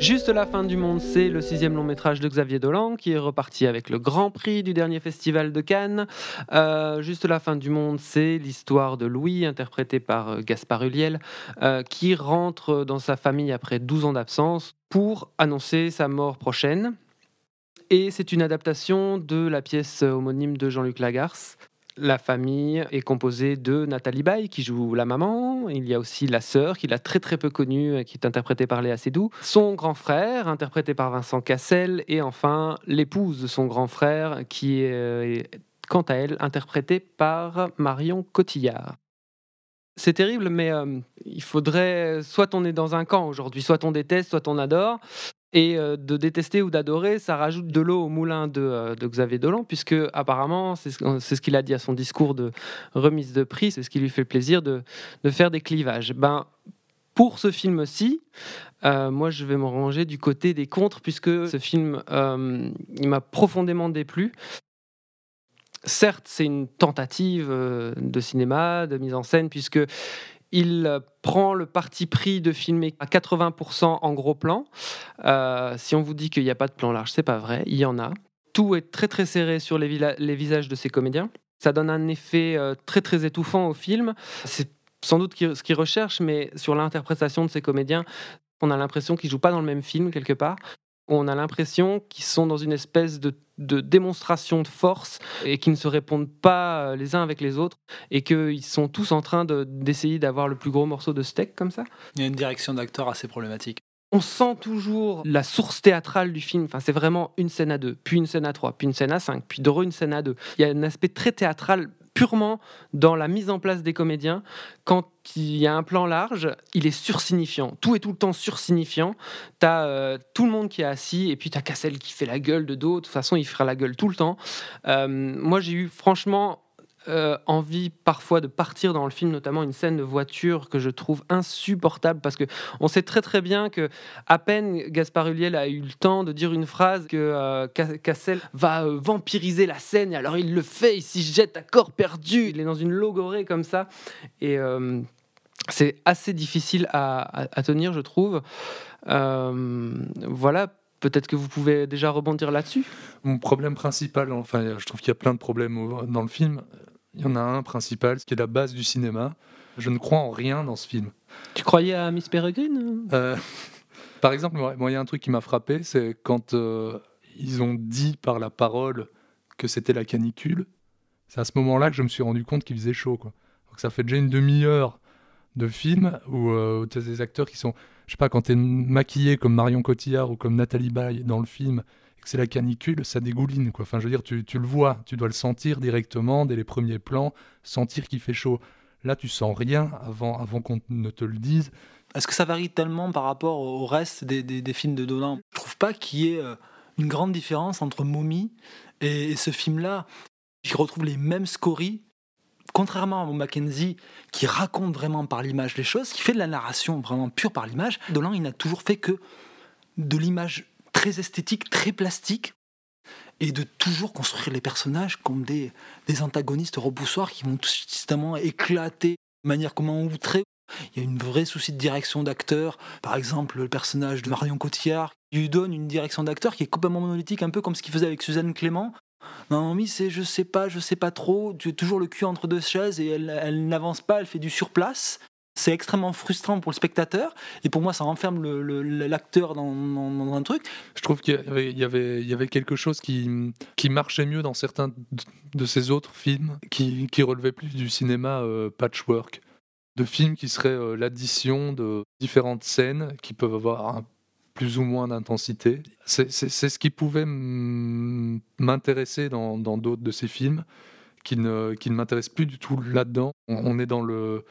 S3: Juste la fin du monde, c'est le sixième long métrage de Xavier Dolan qui est reparti avec le Grand Prix du dernier festival de Cannes. Euh, juste la fin du monde, c'est l'histoire de Louis, interprété par euh, Gaspard Ulliel, euh, qui rentre dans sa famille après 12 ans d'absence pour annoncer sa mort prochaine. Et c'est une adaptation de la pièce homonyme de Jean-Luc Lagarce, la famille est composée de Nathalie Baye, qui joue la maman. Il y a aussi la sœur, qu'il a très très peu connue, qui est interprétée par Léa Seydoux. Son grand frère, interprété par Vincent Cassel. Et enfin, l'épouse de son grand frère, qui est, quant à elle, interprétée par Marion Cotillard. C'est terrible, mais euh, il faudrait soit on est dans un camp aujourd'hui, soit on déteste, soit on adore. Et euh, de détester ou d'adorer, ça rajoute de l'eau au moulin de, euh, Xavier Dolan, puisque apparemment, c'est ce, qu'il a dit à son discours de remise de prix, c'est ce qui lui fait plaisir de, faire des clivages. Ben, pour ce film-ci, euh, moi je vais me ranger du côté des contres, puisque ce film, il m'a profondément déplu. Certes, c'est une tentative de cinéma, de mise en scène, puisque il prend le parti pris de filmer à 80% en gros plan. Euh, si on vous dit qu'il n'y a pas de plan large, c'est pas vrai, il y en a. Tout est très très serré sur les, visages de ces comédiens. Ça donne un effet euh, très très étouffant au film. C'est sans doute ce qu'ils recherchent, mais sur l'interprétation de ces comédiens, on a l'impression qu'ils jouent pas dans le même film quelque part on a l'impression qu'ils sont dans une espèce de, démonstration de force et qu'ils ne se répondent pas euh, les uns avec les autres et qu'ils sont tous en train d'essayer d'avoir le plus gros morceau de steak comme ça.
S4: Il y a une direction d'acteur assez problématique.
S3: On sent toujours la source théâtrale du film. Enfin, c'est vraiment une scène à deux, puis une scène à trois, puis une scène à cinq, puis de une scène à deux. Il y a un aspect très théâtral purement dans la mise en place des comédiens. Quand il y a un plan large, il est sursignifiant. Tout est tout le temps sursignifiant. Tu as euh, tout le monde qui est assis et puis tu as Cassel qui fait la gueule de dos. De toute façon, il fera la gueule tout le temps. Euh, moi, j'ai eu franchement euh, envie parfois de partir dans le film, notamment une scène de voiture que je trouve insupportable parce que on sait très très bien que à peine Gaspard Ulliel a eu le temps de dire une phrase que euh, Cassel va euh, vampiriser la scène, alors il le fait, il s'y jette à corps perdu, il est dans une logorée comme ça et c'est assez difficile à, tenir, je trouve. voilà Peut-être que vous pouvez déjà rebondir là-dessus?
S8: Mon problème principal, enfin, je trouve qu'il y a plein de problèmes dans le film. Il y en a un principal, qui est la base du cinéma. Je ne crois en rien dans ce film.
S3: Tu croyais à Miss Peregrine
S8: euh, Par exemple, il y a un truc qui m'a frappé, c'est quand euh, ils ont dit par la parole que c'était la canicule. C'est à ce moment-là que je me suis rendu compte qu'il faisait chaud. Quoi. Donc ça fait déjà une demi-heure de film où, euh, tu as des acteurs qui sont, je sais pas, quand tu es maquillé comme Marion Cotillard ou comme Nathalie Baye dans le film, c'est la canicule, ça dégouline. Quoi. Enfin, je veux dire, tu, le vois, tu dois le sentir directement dès les premiers plans, sentir qu'il fait chaud. Là, tu sens rien avant, avant qu'on ne te le dise.
S4: Est-ce que ça varie tellement par rapport au reste des, films de Dolan Je trouve pas qu'il y ait euh, une grande différence entre Mommy et, ce film-là. J'y retrouve les mêmes scories, contrairement à Mackenzie, qui raconte vraiment par l'image les choses, qui fait de la narration vraiment pure par l'image, Dolan, il n'a toujours fait que de l'image très esthétique, très plastique, et de toujours construire les personnages comme des, antagonistes repoussoirs qui vont tout systématiquement éclater de manière comment outrée. Il y a une vraie souci de direction d'acteur. Par exemple, le personnage de Marion Cotillard lui donne une direction d'acteur qui est complètement monolithique, un peu comme ce qu'il faisait avec Suzanne Clément. Naomi, c'est je sais pas, je sais pas trop, tu as toujours le cul entre deux chaises et elle, elle n'avance pas, elle fait du surplace c'est extrêmement frustrant pour le spectateur et pour moi ça renferme l'acteur dans, un truc.
S8: Je trouve qu'il y avait, quelque chose qui, marchait mieux dans certains de ces autres films qui, relevaient plus du cinéma euh, patchwork, de films qui seraient euh, l'addition de différentes scènes qui peuvent avoir plus ou moins d'intensité. C'est ce qui pouvait m'intéresser dans d'autres de ces films qui ne, qui ne m'intéressent plus du tout là-dedans. on est dans le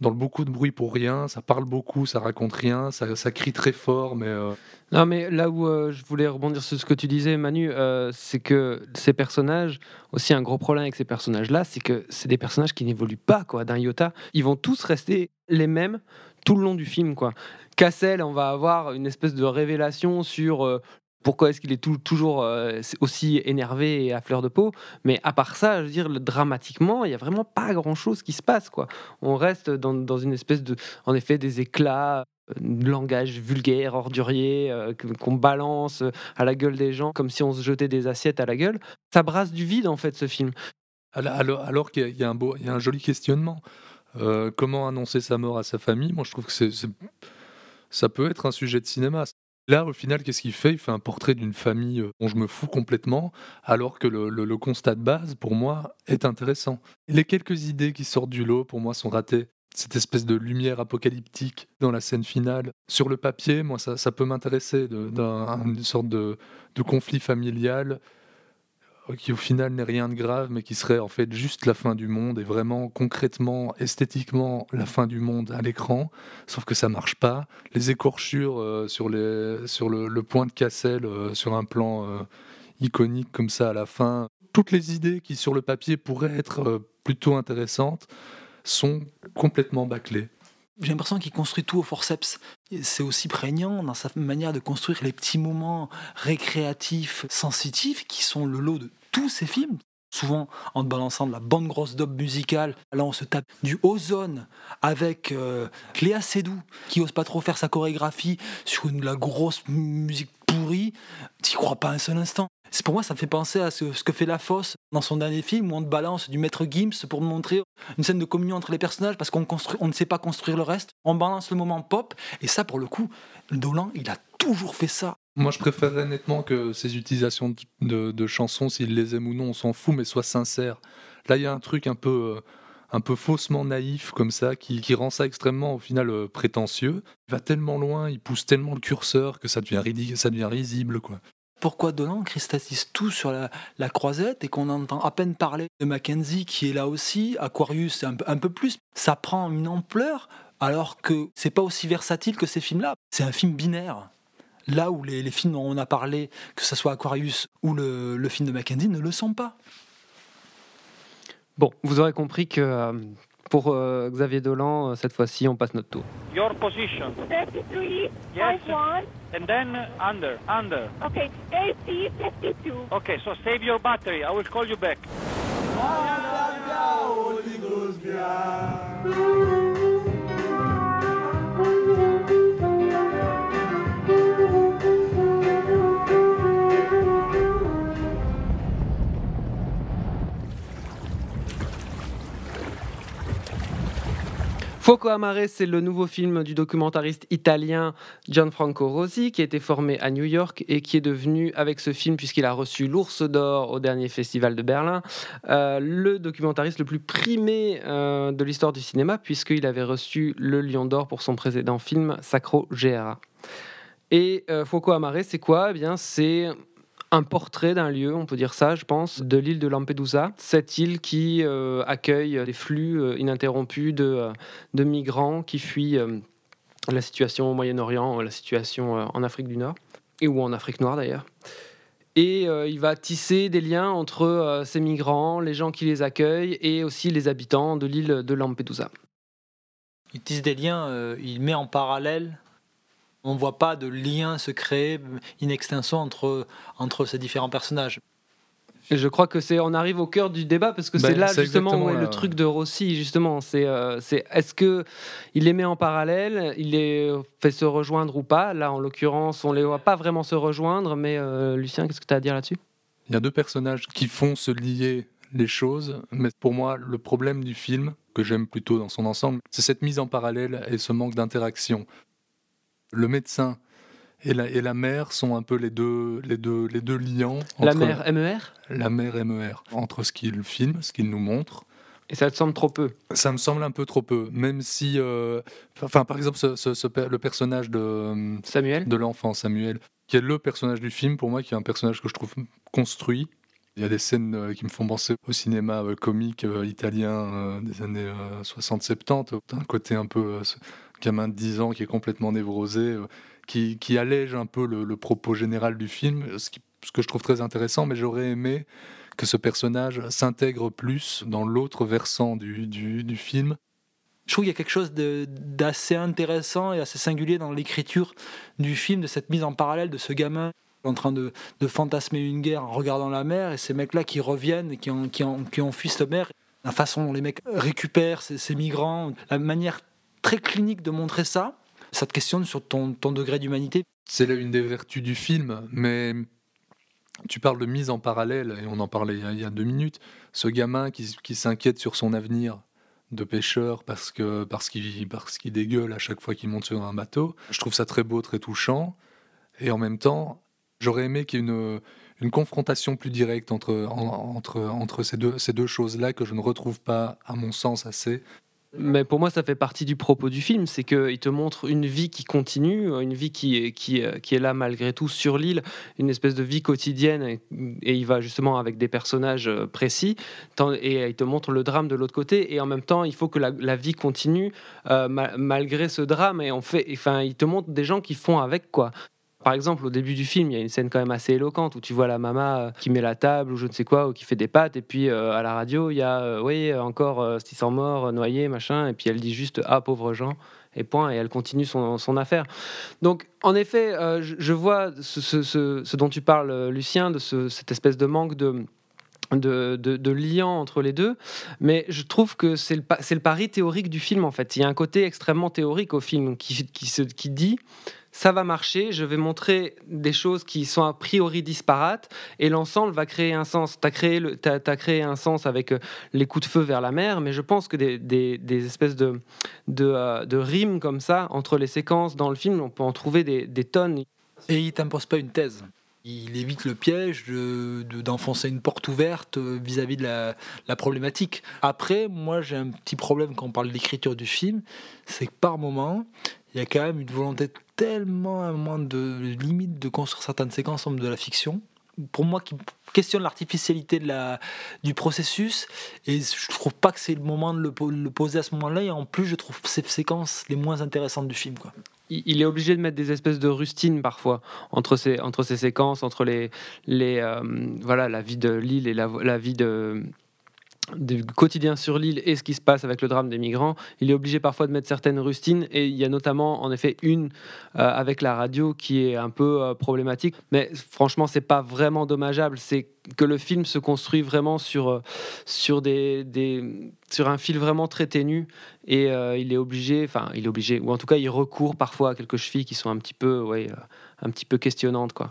S8: dans le beaucoup de bruit pour rien, ça parle beaucoup, ça raconte rien, ça, crie très fort, mais... Euh,
S3: non, mais là où euh, je voulais rebondir sur ce que tu disais, Manu, euh, c'est que ces personnages, aussi un gros problème avec ces personnages-là, c'est que c'est des personnages qui n'évoluent pas, quoi, d'un iota. Ils vont tous rester les mêmes tout le long du film, quoi. Cassel, on va avoir une espèce de révélation sur pourquoi est-ce qu'il est toujours euh, aussi énervé et à fleur de peau? Mais à part ça, je veux dire, dramatiquement, il n'y a vraiment pas grand-chose qui se passe. Quoi. On reste dans, une espèce de, en effet, des éclats de langage vulgaire, ordurier, euh, qu'on balance à la gueule des gens comme si on se jetait des assiettes à la gueule. Ça brasse du vide, en fait, ce film.
S8: Alors, alors qu'il y, a un beau, il y a un joli questionnement. Euh, comment annoncer sa mort à sa famille? Moi, je trouve que ça peut être un sujet de cinéma. Là, au final, qu'est-ce qu'il fait? Il fait un portrait d'une famille euh, dont je me fous complètement, alors que le, constat de base, pour moi, est intéressant. Les quelques idées qui sortent du lot, pour moi, sont ratées. Cette espèce de lumière apocalyptique dans la scène finale. Sur le papier, moi, ça, peut m'intéresser, d'une sorte de, de conflit familial qui au final n'est rien de grave, mais qui serait en fait juste la fin du monde et vraiment concrètement, esthétiquement, la fin du monde à l'écran. Sauf que ça marche pas. Les écorchures euh, sur, le, point de Cassel, euh, sur un plan euh, iconique comme ça à la fin. Toutes les idées qui sur le papier pourraient être plutôt intéressantes sont complètement bâclées.
S4: J'ai l'impression qu'il construit tout au forceps. C'est aussi prégnant dans sa manière de construire les petits moments récréatifs, sensitifs, qui sont le lot de tous ces films. Souvent en te balançant de la bonne grosse dope musicale. Là, on se tape du ozone avec euh, Cléa Seydoux, qui ose pas trop faire sa chorégraphie sur une, la grosse musique pourrie. T'y crois pas un seul instant. C'est pour moi, ça me fait penser à ce, que fait La Fosse dans son dernier film où on te balance du maître Gims pour montrer une scène de communion entre les personnages parce qu'on on ne sait pas construire le reste. On balance le moment pop et ça, pour le coup, Dolan, il a toujours fait ça.
S8: Moi, je préférerais nettement que ces utilisations de, chansons, s'ils les aiment ou non, on s'en fout, mais soient sincères. Là, il y a un truc un peu, euh, un peu faussement naïf comme ça, qui, rend ça extrêmement, au final, euh, prétentieux. Il va tellement loin, il pousse tellement le curseur que ça devient, ridicule, ça devient risible, quoi.
S4: Pourquoi Dolan cristallise tout sur la, croisette et qu'on entend à peine parler de Mackenzie qui est là aussi, Aquarius un, un peu plus, ça prend une ampleur alors que c'est pas aussi versatile que ces films-là. C'est un film binaire là où les, films dont on a parlé, que ce soit Aquarius ou le, film de Mackenzie, ne le sont pas.
S3: Bon, vous aurez compris que euh, pour euh, Xavier Dolan, euh, cette fois-ci, on passe notre tour.
S13: Your position. 33, yes. And then under, under. Okay, 52. Okay, so save your battery. I will call you back.
S3: Foco Amare, c'est le nouveau film du documentariste italien Gianfranco Rosi, qui a été formé à New York et qui est devenu, avec ce film, puisqu'il a reçu l'Ours d'Or au dernier festival de Berlin, euh, le documentariste le plus primé euh, de l'histoire du cinéma, puisqu'il avait reçu le Lion d'Or pour son précédent film Sacro Gera. Et euh, Foco Amare, c'est quoi? Eh bien, c'est un portrait d'un lieu, on peut dire ça, je pense, de l'île de Lampedusa, cette île qui euh, accueille des flux euh, ininterrompus de, euh, de, migrants qui fuient la situation au Moyen-Orient, la situation en Afrique du Nord, et ou en Afrique noire d'ailleurs. Et il va tisser des liens entre ces migrants, les gens qui les accueillent, et aussi les habitants de l'île de Lampedusa.
S4: Il tisse des liens, il met en parallèle on ne voit pas de lien se créer in extenso entre, entre ces différents personnages.
S3: Et je crois que c'est on arrive au cœur du débat parce que c'est ben, là justement où est le truc de Rossi justement. C'est euh, c'est est-ce que il les met en parallèle il les fait se rejoindre ou pas? Là en l'occurrence on les voit pas vraiment se rejoindre mais euh, Lucien qu'est-ce que tu as à dire là-dessus?
S8: Il y a deux personnages qui font se lier les choses mais pour moi le problème du film que j'aime plutôt dans son ensemble c'est cette mise en parallèle et ce manque d'interaction le médecin et la, et la mère sont un peu les deux, les deux, les deux liants.
S3: la mère MER
S8: La mère MER, entre ce qu'il filme, ce qu'il nous montre.
S3: Et ça te semble trop peu?
S8: Ça me semble un peu trop peu, même si, euh, enfin, par exemple, ce, le personnage de
S3: Samuel,
S8: de l'enfant Samuel, qui est le personnage du film pour moi, qui est un personnage que je trouve construit. Il y a des scènes euh, qui me font penser au cinéma euh, comique italien des années 60-70, d'un côté un peu gamin de 10 ans qui est complètement névrosé, euh, qui, qui allège un peu le, propos général du film, ce, ce, que je trouve très intéressant, mais j'aurais aimé que ce personnage s'intègre plus dans l'autre versant du, du, du, film.
S4: Je trouve qu'il y a quelque chose d'assez intéressant et assez singulier dans l'écriture du film, de cette mise en parallèle de ce gamin en train de, de, fantasmer une guerre en regardant la mer, et ces mecs-là qui reviennent, qui ont, qui, ont, qui ont fui cette mer, la façon dont les mecs récupèrent ces migrants, la manière très clinique de montrer ça, ça te questionne sur ton, ton degré d'humanité.
S8: C'est là une des vertus du film, mais tu parles de mise en parallèle, et on en parlait il y a deux minutes, ce gamin qui, qui s'inquiète sur son avenir de pêcheur parce que parce qu'il parce qu'il dégueule à chaque fois qu'il monte sur un bateau. Je trouve ça très beau, très touchant, et en même temps, j'aurais aimé qu'il y ait une, une confrontation plus directe entre, entre, entre ces deux, ces deux choses-là que je ne retrouve pas, à mon sens, assez
S3: mais pour moi, ça fait partie du propos du film, c'est qu'il te montre une vie qui continue, une vie qui, qui, qui est là malgré tout sur l'île, une espèce de vie quotidienne, et, il va justement avec des personnages euh, précis, et il te montre le drame de l'autre côté, et en même temps, il faut que la, vie continue euh, malgré ce drame, et on fait, enfin, il te montre des gens qui font avec quoi. Par exemple, au début du film, il y a une scène quand même assez éloquente où tu vois la maman euh, qui met la table ou je ne sais quoi, ou qui fait des pâtes, et puis euh, à la radio, il y a, euh, oui, encore 600 morts, noyés, machin, et puis elle dit juste Ah, pauvres gens, et point, et elle continue son, affaire. Donc, en effet, je, vois ce, dont tu parles, Lucien, de cette espèce de manque de. Lien entre les deux, mais je trouve que c'est le, pari théorique du film en fait. Il y a un côté extrêmement théorique au film qui, qui dit ça va marcher, je vais montrer des choses qui sont a priori disparates et l'ensemble va créer un sens. Tu as créé, as, créé un sens avec euh, les coups de feu vers la mer, mais je pense que des, espèces de, euh, de, rimes comme ça entre les séquences dans le film, on peut en trouver des, des tonnes.
S4: Et il t'impose pas une thèse il évite le piège d'enfoncer une porte ouverte euh, vis-à-vis de la, la, problématique. Après, moi j'ai un petit problème quand on parle d'écriture du film, c'est que par moment, il y a quand même une volonté tellement à un moment de limite de construire certaines séquences comme de la fiction. Pour moi, qui questionne l'artificialité de la, du processus et je trouve pas que c'est le moment de le, poser à ce moment-là et en plus je trouve ces séquences les moins intéressantes du film quoi
S3: il est obligé de mettre des espèces de rustines parfois entre ces, entre ces séquences, entre les, les euh, voilà, la vie de l'île et la, la vie de, du quotidien sur l'île et ce qui se passe avec le drame des migrants, il est obligé parfois de mettre certaines rustines et il y a notamment en effet une euh, avec la radio qui est un peu euh, problématique. Mais franchement, c'est pas vraiment dommageable. C'est que le film se construit vraiment sur, euh, sur, des, sur un fil vraiment très ténu et il est obligé, enfin il est obligé, ou en tout cas il recourt parfois à quelques chevilles qui sont un petit peu, ouais, un petit peu questionnantes quoi.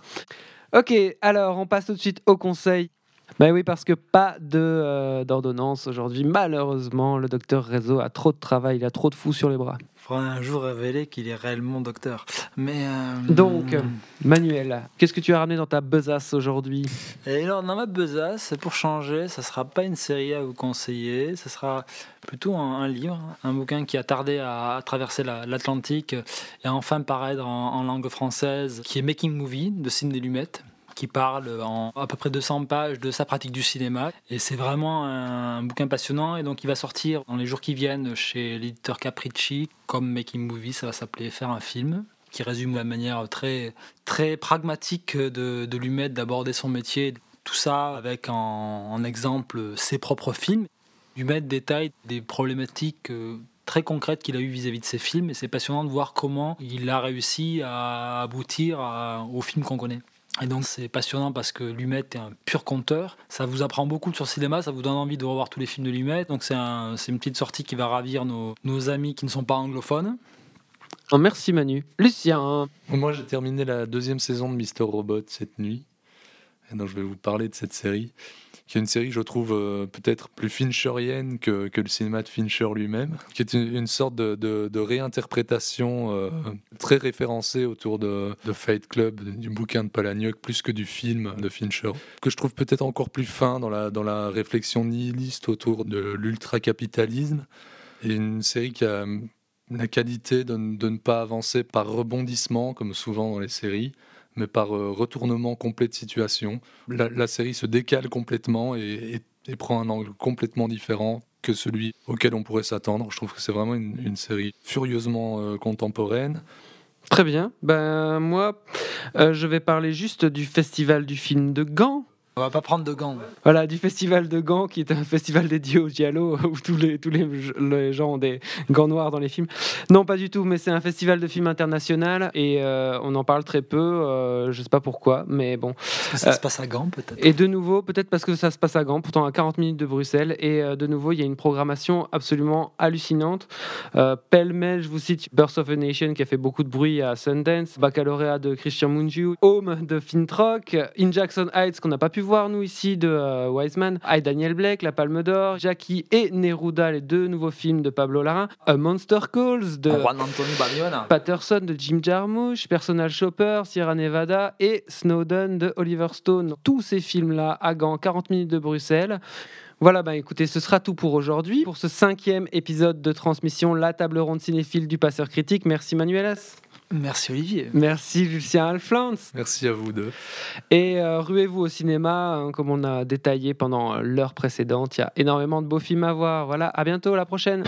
S3: Ok, alors on passe tout de suite au conseil. Ben oui, parce que pas de euh, d'ordonnance aujourd'hui. Malheureusement, le docteur Réseau a trop de travail, il a trop de fous sur les bras.
S4: Il faudra un jour révéler qu'il est réellement docteur. Mais euh,
S3: donc, Manuel, qu'est-ce que tu as ramené dans ta besace aujourd'hui?
S4: Et alors, dans ma besace, pour changer, ça sera pas une série à vous conseiller, ce sera plutôt un, livre, un bouquin qui a tardé à, traverser l'Atlantique et à enfin paraître en, en, langue française, qui est Making Movie de Sidney Lumet qui parle en à peu près 200 pages de sa pratique du cinéma. Et c'est vraiment un, bouquin passionnant. Et donc, il va sortir dans les jours qui viennent chez l'éditeur Capricci, comme Making Movie, ça va s'appeler Faire un film qui résume la manière très, très pragmatique de, de lui mettre d'aborder son métier. Tout ça avec en, exemple ses propres films. Lui mettre détail des problématiques euh, très concrètes qu'il a eues vis-à-vis de ses films. Et c'est passionnant de voir comment il a réussi à aboutir au film qu'on connaît. Et donc c'est passionnant parce que Lumet est un pur conteur. Ça vous apprend beaucoup sur le cinéma, ça vous donne envie de revoir tous les films de Lumet. Donc c'est un, une petite sortie qui va ravir nos, nos amis qui ne sont pas anglophones.
S3: Oh, merci Manu. Lucien
S8: Moi j'ai terminé la deuxième saison de Mister Robot cette nuit. Et donc je vais vous parler de cette série qui est une série, je trouve, euh, peut-être plus fincherienne que, que, le cinéma de Fincher lui-même, qui est une, sorte de, de, réinterprétation euh, très référencée autour de, de, Fight Club, du bouquin de Palahniuk, plus que du film de Fincher, que je trouve peut-être encore plus fin dans la, dans la réflexion nihiliste autour de l'ultracapitalisme, et une série qui a la qualité de, de ne pas avancer par rebondissement, comme souvent dans les séries, mais par euh, retournement complet de situation. La, série se décale complètement et, prend un angle complètement différent que celui auquel on pourrait s'attendre. Je trouve que c'est vraiment une, série furieusement euh, contemporaine.
S3: Très bien. Ben, moi, euh, je vais parler juste du Festival du film de Gand
S4: On va pas prendre de gants.
S3: Voilà, du festival de gants, qui est un festival dédié au giallo, où tous les, tous les, les gens ont des gants noirs dans les films. Non, pas du tout, mais c'est un festival de films international, et euh, on en parle très peu, euh, je sais pas pourquoi, mais bon.
S4: Parce que ça
S3: Euh,
S4: se passe à Gand, peut-être?
S3: Et de nouveau, peut-être parce que ça se passe à Gand, pourtant à 40 minutes de Bruxelles. Et euh, de nouveau, il y a une programmation absolument hallucinante. Euh, Pêle-mêle, je vous cite Birth of a Nation qui a fait beaucoup de bruit à Sundance, Baccalauréat de Christian Mungiu, Home de Fintrock, In Jackson Heights qu'on n'a pas pu voir nous ici de euh, Wiseman, I Daniel Blake, La Palme d'Or, Jackie et Neruda, les deux nouveaux films de Pablo Larraín, A Monster Calls de
S4: Juan Antonio Bayona.
S3: Patterson de Jim Jarmusch, Personal Shopper, Sierra Nevada et Snowden de Oliver Stone. Tous ces films-là à Gand, 40 minutes de Bruxelles. Voilà, ben écoutez, ce sera tout pour aujourd'hui. Pour ce cinquième épisode de transmission, la table ronde cinéphile du passeur critique. Merci Manuelas.
S4: Merci Olivier.
S3: Merci Lucien Alflans.
S8: Merci à vous deux.
S3: Et euh, ruez-vous au cinéma, hein, comme on a détaillé pendant l'heure précédente. Il y a énormément de beaux films à voir. Voilà, à bientôt, à la prochaine.